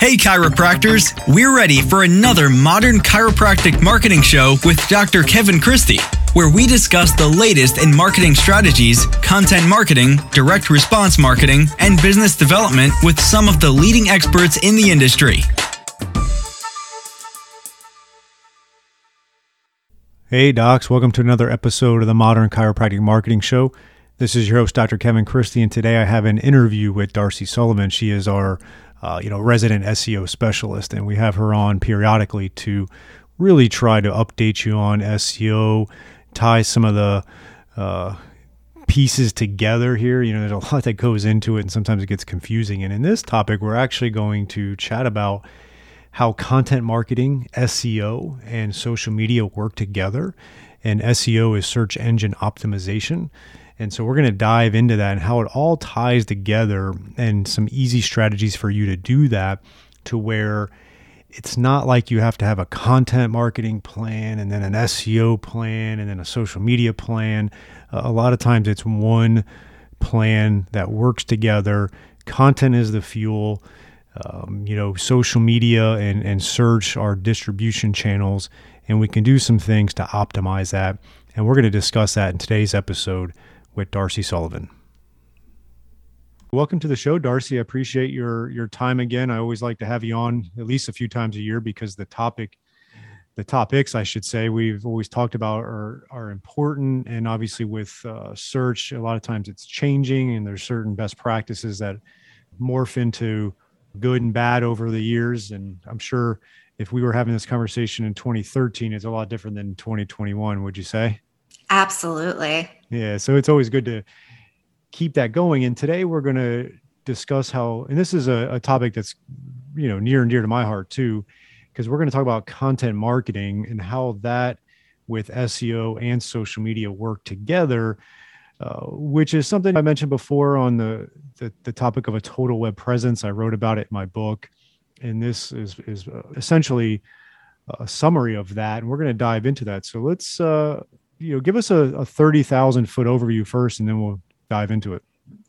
Hey, chiropractors! We're ready for another modern chiropractic marketing show with Dr. Kevin Christie, where we discuss the latest in marketing strategies, content marketing, direct response marketing, and business development with some of the leading experts in the industry. Hey, docs, welcome to another episode of the Modern Chiropractic Marketing Show. This is your host, Dr. Kevin Christie, and today I have an interview with Darcy Sullivan. She is our uh, you know, resident SEO specialist, and we have her on periodically to really try to update you on SEO, tie some of the uh, pieces together here. You know, there's a lot that goes into it, and sometimes it gets confusing. And in this topic, we're actually going to chat about how content marketing, SEO, and social media work together. And SEO is search engine optimization. And so we're going to dive into that and how it all ties together and some easy strategies for you to do that to where it's not like you have to have a content marketing plan and then an SEO plan and then a social media plan. A lot of times it's one plan that works together. Content is the fuel. Um, you know, social media and, and search are distribution channels, and we can do some things to optimize that. And we're going to discuss that in today's episode with Darcy Sullivan. Welcome to the show, Darcy. I appreciate your your time again. I always like to have you on at least a few times a year because the topic, the topics, I should say, we've always talked about are are important. And obviously, with uh, search, a lot of times it's changing, and there's certain best practices that morph into good and bad over the years. And I'm sure if we were having this conversation in 2013, it's a lot different than 2021. Would you say? Absolutely. Yeah. So it's always good to keep that going. And today we're going to discuss how, and this is a, a topic that's, you know, near and dear to my heart too, because we're going to talk about content marketing and how that with SEO and social media work together. Uh, which is something I mentioned before on the, the, the topic of a total web presence. I wrote about it in my book, and this is is uh, essentially a summary of that, and we're going to dive into that. So let's uh, you know, give us a, a 30,000 foot overview first, and then we'll dive into it.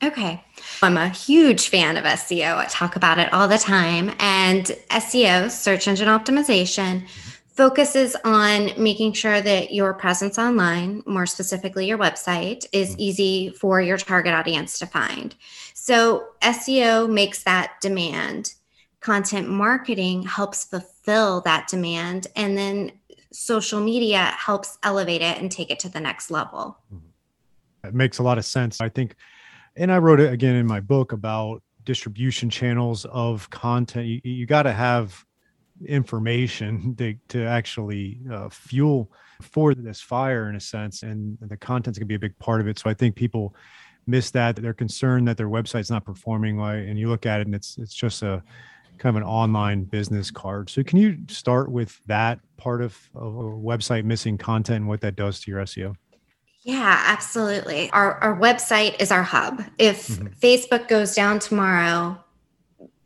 Okay. I'm a huge fan of SEO. I talk about it all the time. And SEO, search engine optimization, focuses on making sure that your presence online, more specifically your website, is mm-hmm. easy for your target audience to find. So SEO makes that demand. Content marketing helps fulfill that demand. And then social media helps elevate it and take it to the next level. Mm-hmm. It makes a lot of sense. I think, and I wrote it again in my book about distribution channels of content. You, you got to have information to, to actually uh, fuel for this fire in a sense, and the content's gonna be a big part of it. So I think people miss that. They're concerned that their website's not performing right, and you look at it and it's it's just a kind of an online business card. So can you start with that part of, of a website missing content and what that does to your SEO? Yeah, absolutely. Our, our website is our hub. If mm-hmm. Facebook goes down tomorrow,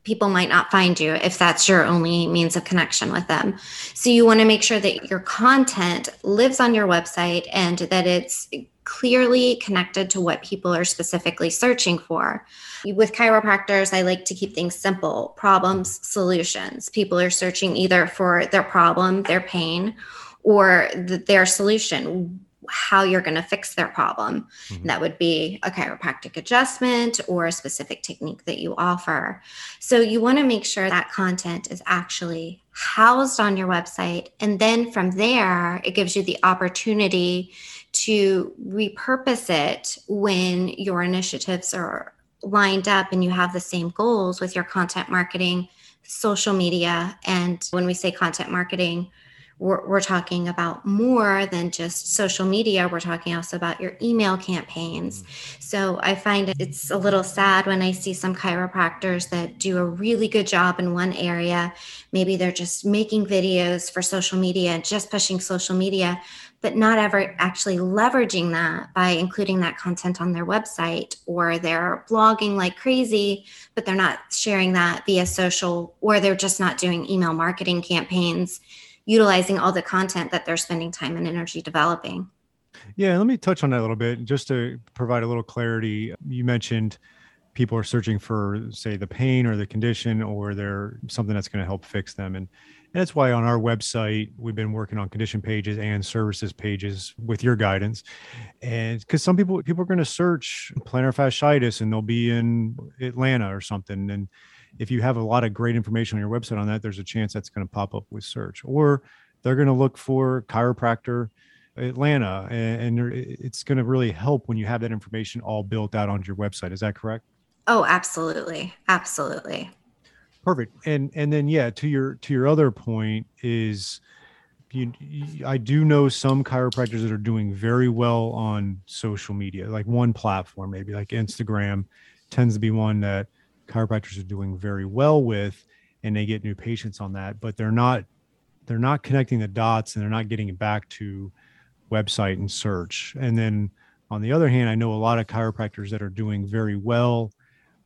people might not find you if that's your only means of connection with them. So you want to make sure that your content lives on your website and that it's clearly connected to what people are specifically searching for. With chiropractors, I like to keep things simple problems, solutions. People are searching either for their problem, their pain, or their solution how you're going to fix their problem. Mm-hmm. That would be a chiropractic adjustment or a specific technique that you offer. So you want to make sure that content is actually housed on your website. And then from there, it gives you the opportunity to repurpose it when your initiatives are lined up and you have the same goals with your content marketing, social media. And when we say content marketing, we're, we're, talking about more than just social media. We're talking also about your email campaigns. Mm-hmm. So I find it's a little sad when I see some chiropractors that do a really good job in one area. Maybe they're just making videos for social media and just pushing social media, but not ever actually leveraging that by including that content on their website or they're blogging like crazy, but they're not sharing that via social or they're just not doing email marketing campaigns, utilizing all the content that they're spending time and energy developing. Yeah, let me touch on that a little bit just to provide a little clarity. You mentioned people are searching for say the pain or the condition or they're something that's going to help fix them and and that's why on our website we've been working on condition pages and services pages with your guidance. And because some people people are going to search plantar fasciitis and they'll be in atlanta or something. And if you have a lot of great information on your website on that there's a chance that's going to pop up with search. Or they're going to look for chiropractor atlanta and, and it's going to really help when you have that information all built out on your website. Is that correct? Oh, absolutely. Absolutely. Perfect. And and then yeah, to your to your other point is you, you, I do know some chiropractors that are doing very well on social media, like one platform, maybe like Instagram tends to be one that chiropractors are doing very well with and they get new patients on that, but they're not they're not connecting the dots and they're not getting it back to website and search. And then on the other hand, I know a lot of chiropractors that are doing very well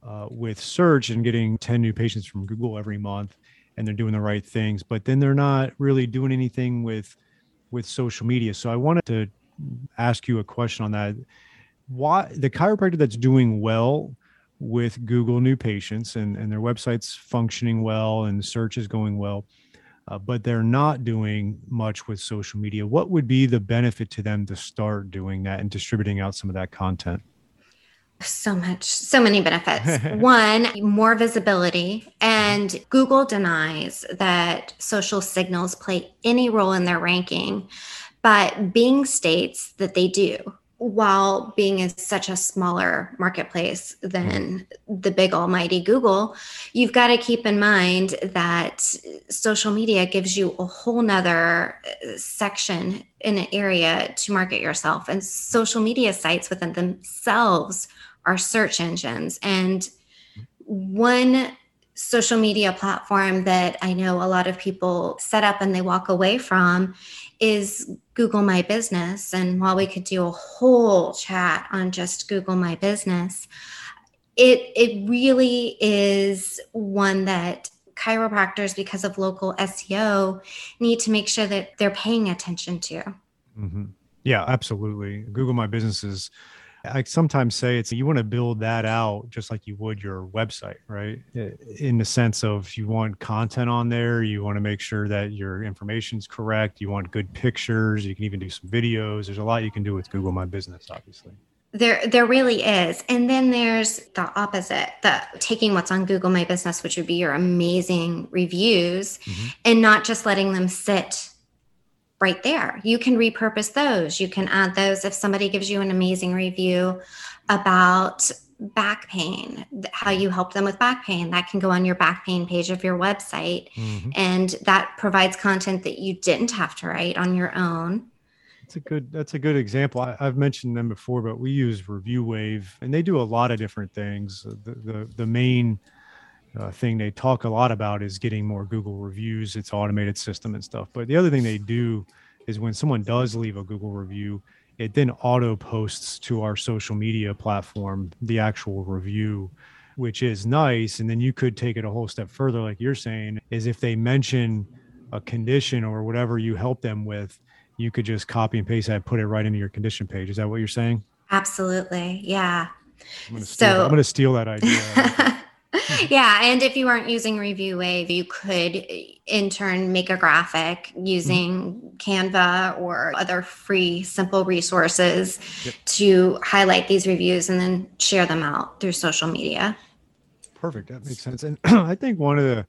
uh, with search and getting 10 new patients from Google every month and they're doing the right things, but then they're not really doing anything with with social media. So I wanted to ask you a question on that. Why the chiropractor that's doing well with Google new patients and, and their website's functioning well and search is going well, uh, but they're not doing much with social media. What would be the benefit to them to start doing that and distributing out some of that content? So much, so many benefits. One, more visibility. And Google denies that social signals play any role in their ranking, but Bing states that they do. While Bing is such a smaller marketplace than the big almighty Google, you've got to keep in mind that social media gives you a whole nother uh, section in an area to market yourself. And social media sites within themselves are search engines. And one social media platform that I know a lot of people set up and they walk away from is Google My Business. And while we could do a whole chat on just Google My Business, it it really is one that chiropractors because of local SEO need to make sure that they're paying attention to. Mm-hmm. Yeah, absolutely. Google My Business is I sometimes say it's you want to build that out just like you would your website, right? In the sense of you want content on there, you want to make sure that your information is correct, you want good pictures, you can even do some videos. There's a lot you can do with Google My Business, obviously. There, there really is. And then there's the opposite, the taking what's on Google My Business, which would be your amazing reviews, mm-hmm. and not just letting them sit right there. You can repurpose those. You can add those if somebody gives you an amazing review about back pain, how you help them with back pain. That can go on your back pain page of your website. Mm-hmm. And that provides content that you didn't have to write on your own. That's a good that's a good example. I, have mentioned them before, but we use Review Wave and they do a lot of different things. The the, the main uh, thing they talk a lot about is getting more Google reviews, its automated system and stuff. But the other thing they do is when someone does leave a Google review, it then auto posts to our social media platform the actual review, which is nice. And then you could take it a whole step further, like you're saying, is if they mention a condition or whatever you help them with, you could just copy and paste that, put it right into your condition page. Is that what you're saying? Absolutely. Yeah. I'm gonna steal, so I'm going to steal that idea. yeah. And if you aren't using Review Wave, you could in turn make a graphic using mm-hmm. Canva or other free, simple resources yep. to highlight these reviews and then share them out through social media. Perfect. That makes sense. And I think one of the,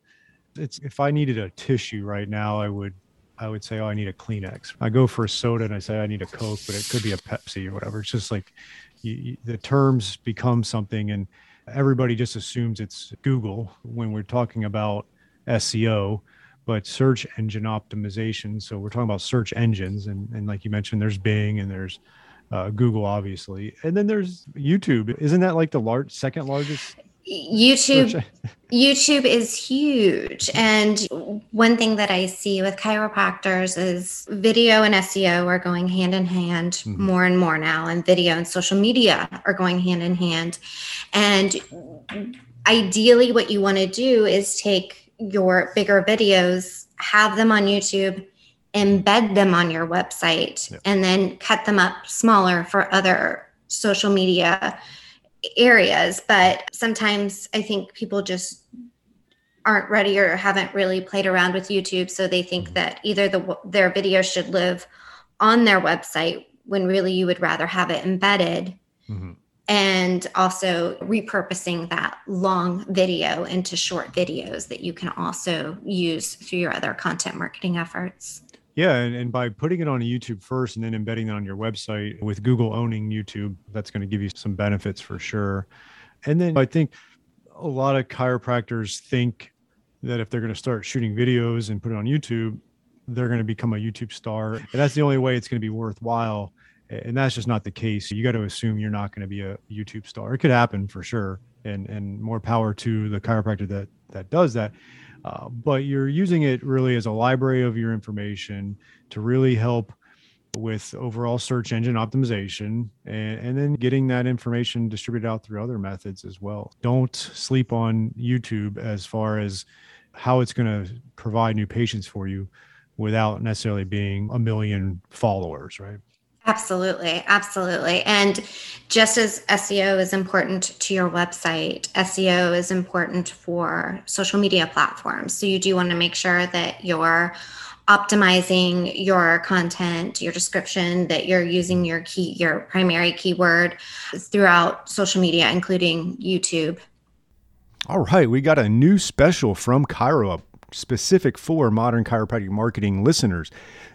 it's if I needed a tissue right now, I would I would say, oh, I need a Kleenex. I go for a soda and I say I need a Coke, but it could be a Pepsi or whatever. It's just like you, you, the terms become something, and everybody just assumes it's Google when we're talking about SEO, but search engine optimization. So we're talking about search engines, and, and like you mentioned, there's Bing and there's uh, Google, obviously, and then there's YouTube. Isn't that like the large second largest? YouTube YouTube is huge and one thing that I see with chiropractors is video and SEO are going hand in hand mm-hmm. more and more now and video and social media are going hand in hand and ideally what you want to do is take your bigger videos have them on YouTube embed them on your website yep. and then cut them up smaller for other social media areas, but sometimes I think people just aren't ready or haven't really played around with YouTube, so they think that either the their video should live on their website when really you would rather have it embedded. Mm-hmm. And also repurposing that long video into short videos that you can also use through your other content marketing efforts. Yeah, and, and by putting it on YouTube first and then embedding it on your website with Google owning YouTube, that's going to give you some benefits for sure. And then I think a lot of chiropractors think that if they're going to start shooting videos and put it on YouTube, they're going to become a YouTube star. And that's the only way it's going to be worthwhile. And that's just not the case. You got to assume you're not going to be a YouTube star. It could happen for sure. And and more power to the chiropractor that that does that. Uh, but you're using it really as a library of your information to really help with overall search engine optimization and, and then getting that information distributed out through other methods as well. Don't sleep on YouTube as far as how it's going to provide new patients for you without necessarily being a million followers, right? Absolutely, absolutely. And just as SEO is important to your website, SEO is important for social media platforms. So you do want to make sure that you're optimizing your content, your description, that you're using your key, your primary keyword throughout social media, including YouTube. All right, we got a new special from ChiroUp specific for modern chiropractic marketing listeners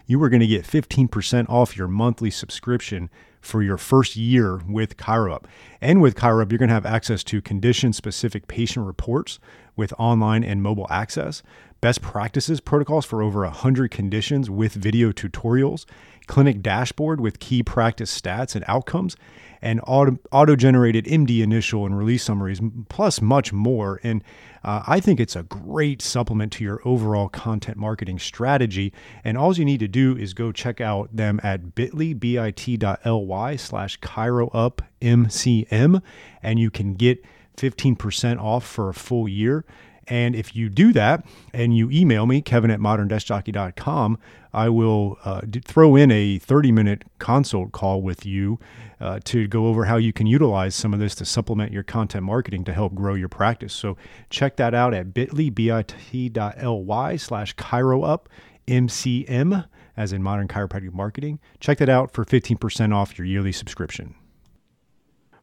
you are going to get 15% off your monthly subscription for your first year with ChiroUp. And with ChiroUp, you're going to have access to condition specific patient reports with online and mobile access, best practices protocols for over 100 conditions with video tutorials, clinic dashboard with key practice stats and outcomes, and auto generated MD initial and release summaries, plus much more. And uh, I think it's a great supplement to your overall content marketing strategy. And all you need to do is go check out them at bit.ly, bit.ly slash chiroupmcm, and you can get 15% off for a full year. And if you do that and you email me, kevin at moderndeskjockey.com, I will uh, throw in a 30 minute consult call with you uh, to go over how you can utilize some of this to supplement your content marketing to help grow your practice. So check that out at bit.ly, bit.ly slash chiroup, MCM, as in modern chiropractic marketing. Check that out for 15% off your yearly subscription.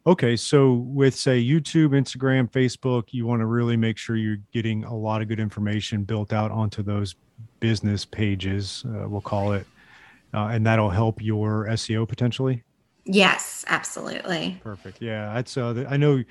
Okay, so with say YouTube, Instagram, Facebook, you want to really make sure you're getting a lot of good information built out onto those business pages, uh, we'll call it, uh, and that'll help your SEO potentially. Yes, absolutely. Perfect. Yeah, that's. Uh, I know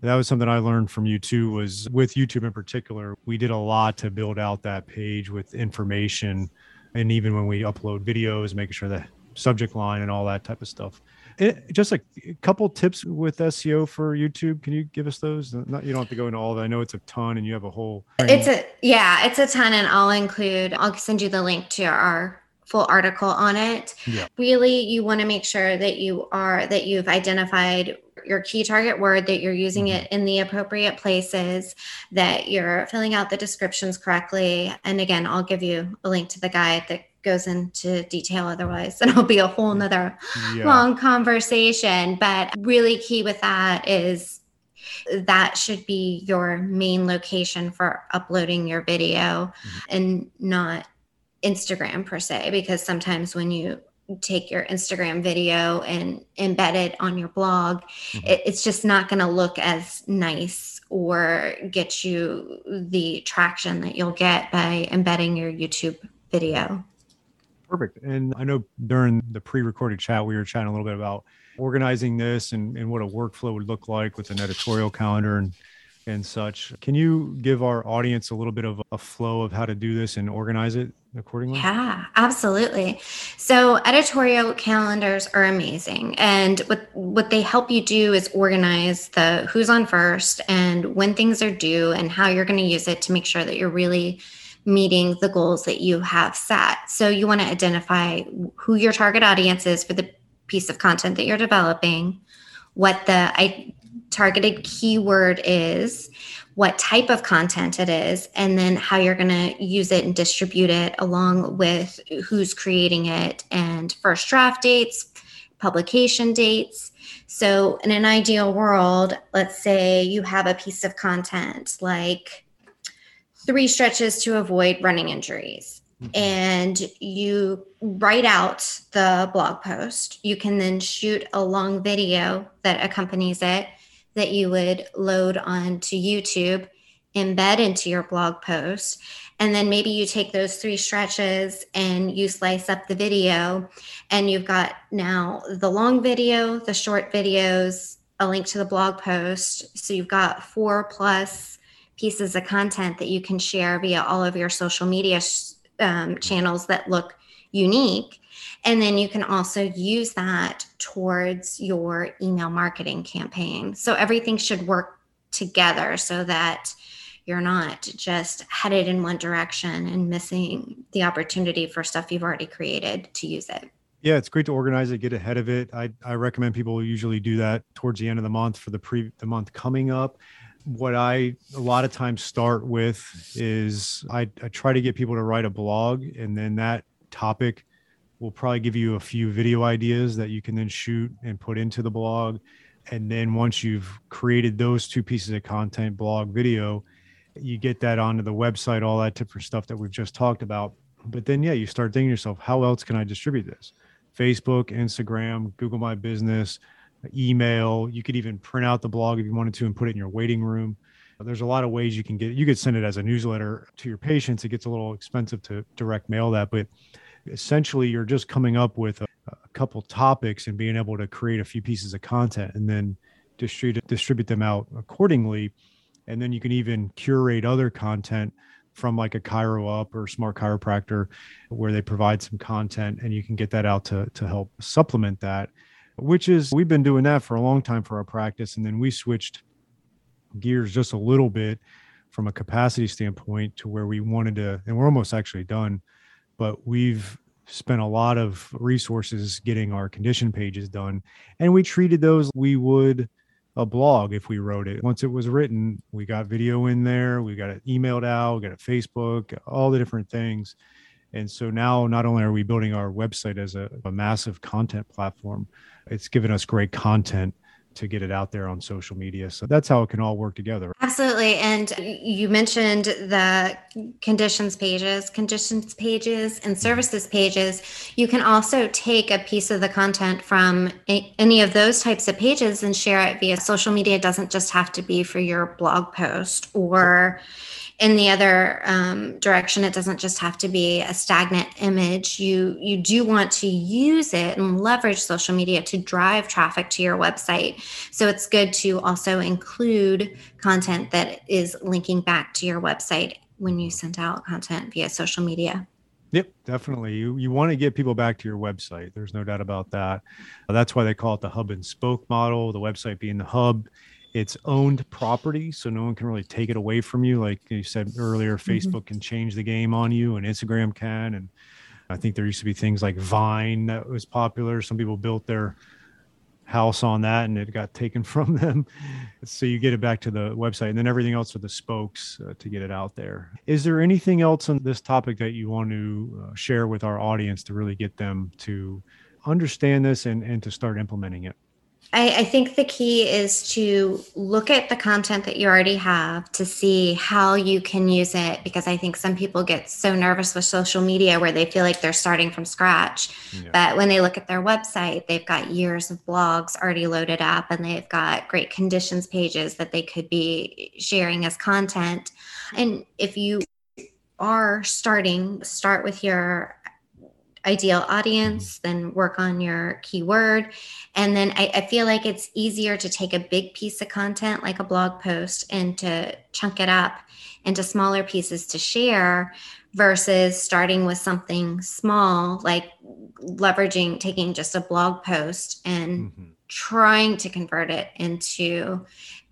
that was something I learned from you too. Was with YouTube in particular, we did a lot to build out that page with information, and even when we upload videos, making sure the subject line and all that type of stuff it, eh, just a, a couple tips with SEO for YouTube. Can you give us those? Not you don't have to go into all of that. I know it's a ton, and you have a whole. It's a yeah, it's a ton, and I'll include. I'll send you the link to our full article on it. Yeah. Really, you want to make sure that you are that you've identified your key target word, that you're using mm-hmm. it in the appropriate places, that you're filling out the descriptions correctly. And again, I'll give you a link to the guide that goes into detail otherwise it'll be a whole nother yeah. long conversation but really key with that is that should be your main location for uploading your video mm-hmm. and not instagram per se because sometimes when you take your instagram video and embed it on your blog mm-hmm. it, it's just not going to look as nice or get you the traction that you'll get by embedding your youtube video Perfect. And I know during the pre recorded chat, we were chatting a little bit about organizing this and, and what a workflow would look like with an editorial calendar and and such. Can you give our audience a little bit of a flow of how to do this and organize it accordingly? Yeah, absolutely. So editorial calendars are amazing. And what what they help you do is organize the who's on first and when things are due and how you're going to use it to make sure that you're really meeting the goals that you have set. So you want to identify who your target audience is for the piece of content that you're developing, what the I, targeted keyword is, what type of content it is, and then how you're going to use it and distribute it along with who's creating it and first draft dates, publication dates. So, in an ideal world, let's say you have a piece of content like three stretches to avoid running injuries, mm-hmm. and you write out the blog post. You can then shoot a long video that accompanies it that you would load onto YouTube, embed into your blog post. And then maybe you take those three stretches and you slice up the video, and you've got now the long video, the short videos, a link to the blog post. So you've got four plus pieces of content that you can share via all of your social media um, channels that look unique. And then you can also use that towards your email marketing campaign. So everything should work together so that you're not just headed in one direction and missing the opportunity for stuff you've already created to use it. Yeah, it's great to organize it, get ahead of it. I, I recommend people usually do that towards the end of the month for the pre the month coming up. What I a lot of times start with is I, I try to get people to write a blog and then that topic will probably give you a few video ideas that you can then shoot and put into the blog. And then once you've created those two pieces of content, blog, video, you get that onto the website, all that different stuff that we've just talked about. But then, yeah, you start thinking yourself, how else can I distribute this? Facebook, Instagram, Google My Business, email. You could even print out the blog if you wanted to and put it in your waiting room. There's a lot of ways you can get. You could send it as a newsletter to your patients. It gets a little expensive to direct mail that, but essentially, you're just coming up with a, a couple topics and being able to create a few pieces of content and then distribute distribute them out accordingly and then you can even curate other content from like a Chiro Up or Smart Chiropractor, where they provide some content, and you can get that out to to help supplement that. Which is we've been doing that for a long time for our practice, and then we switched gears just a little bit from a capacity standpoint to where we wanted to, and we're almost actually done, but we've spent a lot of resources getting our condition pages done, and we treated those we would a blog if we wrote it. Once it was written, we got video in there, we got it emailed out, we got it Facebook, all the different things. And so now not only are we building our website as a, a massive content platform, it's given us great content to get it out there on social media. So that's how it can all work together. Absolutely. And you mentioned the conditions pages, conditions pages, and services pages. You can also take a piece of the content from any of those types of pages and share it via social media. It doesn't just have to be for your blog post or in the other um, direction it doesn't just have to be a stagnant image you you do want to use it and leverage social media to drive traffic to your website so it's good to also include content that is linking back to your website when you send out content via social media Yep, definitely. You you want to get people back to your website. There's no doubt about that. That's why they call it the hub and spoke model. The website being the hub, it's owned property so no one can really take it away from you. Like you said earlier mm-hmm. facebook can change the game on you and instagram can and i think there used to be things like vine that was popular. Some people built their house on that and it got taken from them. So you get it back to the website and then everything else are the spokes uh, to get it out there. Is there anything else on this topic that you want to uh, share with our audience to really get them to understand this and, and to start implementing it I, I, think the key is to look at the content that you already have to see how you can use it because I think some people get so nervous with social media where they feel like they're starting from scratch. Yeah. But when they look at their website, they've got years of blogs already loaded up and they've got great conditions pages that they could be sharing as content. And if you are starting, start with your ideal audience, mm-hmm. then work on your keyword. And then I, I, feel like it's easier to take a big piece of content like a blog post and to chunk it up into smaller pieces to share versus starting with something small, like leveraging, taking just a blog post and mm-hmm. trying to convert it into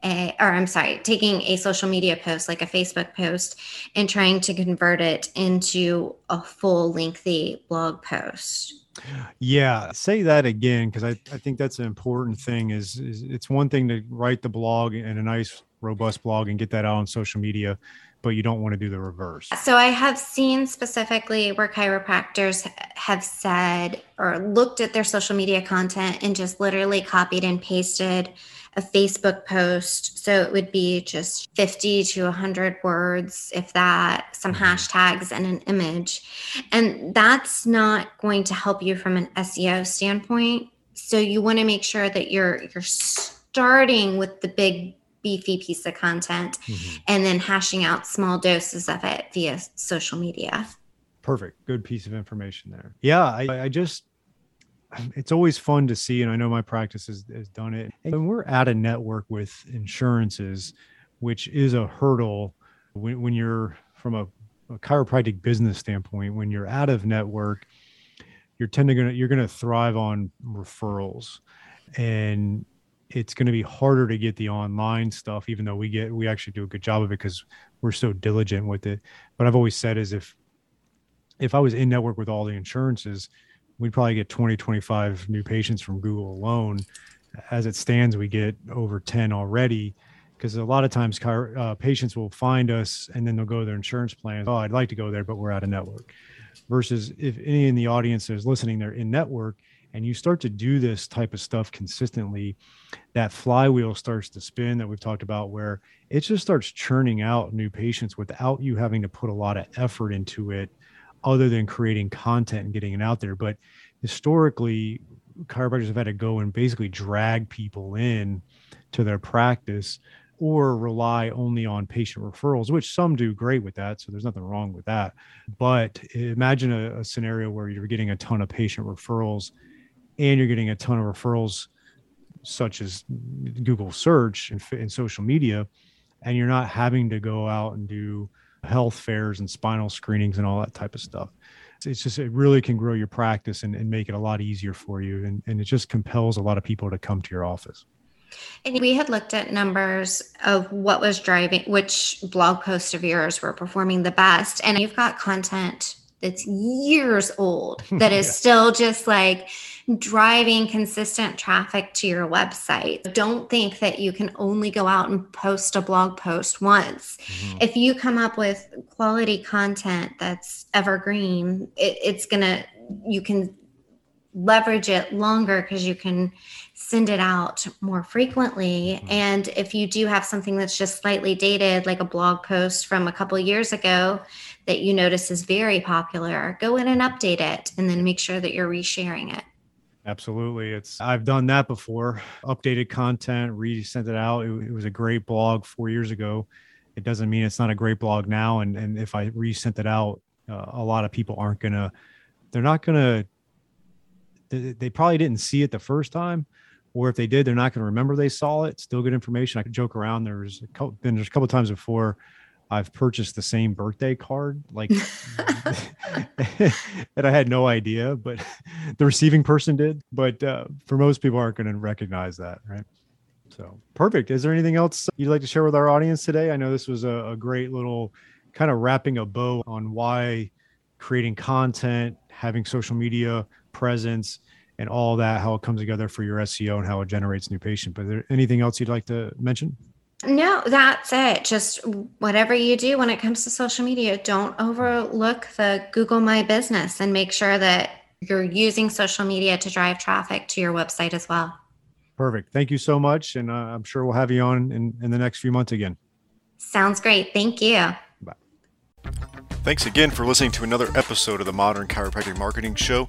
a, or I'm sorry, taking a social media post like a Facebook post and trying to convert it into a full lengthy blog post. Yeah, say that again because I, I think that's an important thing. Is, is it's one thing to write the blog and a nice robust blog and get that out on social media, but you don't want to do the reverse. So I have seen specifically where chiropractors have said or looked at their social media content and just literally copied and pasted a Facebook post. So it would be just 50 to 100 words, if that, some mm-hmm. hashtags and an image. And that's not going to help you from an SEO standpoint. So you want to make sure that you're you're starting with the big beefy piece of content mm-hmm. and then hashing out small doses of it via social media. Perfect. Good piece of information there. Yeah, I, I just it's always fun to see, and I know my practice has, has done it. And we're at a network with insurances, which is a hurdle when, when you're from a, a chiropractic business standpoint. When you're out of network, you're tending to you're going to thrive on referrals, and it's going to be harder to get the online stuff. Even though we get we actually do a good job of it because we're so diligent with it. But I've always said is if if I was in network with all the insurances we'd probably get 20, 25 new patients from Google alone. As it stands, we get over 10 already because a lot of times uh, patients will find us and then they'll go to their insurance plan. Oh, I'd like to go there, but we're out of network. Versus if any in the audience is listening, they're in network and you start to do this type of stuff consistently, that flywheel starts to spin that we've talked about, where it just starts churning out new patients without you having to put a lot of effort into it other than creating content and getting it out there. But historically, chiropractors have had to go and basically drag people in to their practice or rely only on patient referrals, which some do great with that. So there's nothing wrong with that. But imagine a, a scenario where you're getting a ton of patient referrals and you're getting a ton of referrals such as Google search and, and social media, and you're not having to go out and do health fairs and spinal screenings and all that type of stuff. It's just, it really can grow your practice and, and make it a lot easier for you. And, and it just compels a lot of people to come to your office. And we had looked at numbers of what was driving, which blog posts of yours were performing the best. And you've got content that's years old that is yeah. still just like driving consistent traffic to your website. Don't think that you can only go out and post a blog post once. Mm-hmm. If you come up with quality content that's evergreen, it, it's going to, you can leverage it longer because you can send it out more frequently. Mm-hmm. And if you do have something that's just slightly dated, like a blog post from a couple years ago that you notice is very popular, go in and update it and then make sure that you're resharing it. Absolutely. It's I've done that before. Updated content, re-sent it out. It, it, was a great blog four years ago. It doesn't mean it's not a great blog now. And and if I re-sent it out, uh, a lot of people aren't gonna. They're not gonna. They, they probably didn't see it the first time, or if they did, they're not going to remember they saw it. Still good information. I could joke around. There's a couple, been there's a couple times before I've purchased the same birthday card, like, and I had no idea, but the receiving person did. But uh, for most people, aren't going to recognize that, right? So perfect. Is there anything else you'd like to share with our audience today? I know this was a, a great little kind of wrapping a bow on why creating content, having social media presence, and all that, how it comes together for your SEO and how it generates new patient. But there anything else you'd like to mention? No, that's it. Just whatever you do when it comes to social media, don't overlook the Google My Business and make sure that you're using social media to drive traffic to your website as well. Perfect. Thank you so much. And uh, I'm sure we'll have you on in, in the next few months again. Sounds great. Thank you. Bye. Thanks again for listening to another episode of the Modern Chiropractic Marketing Show.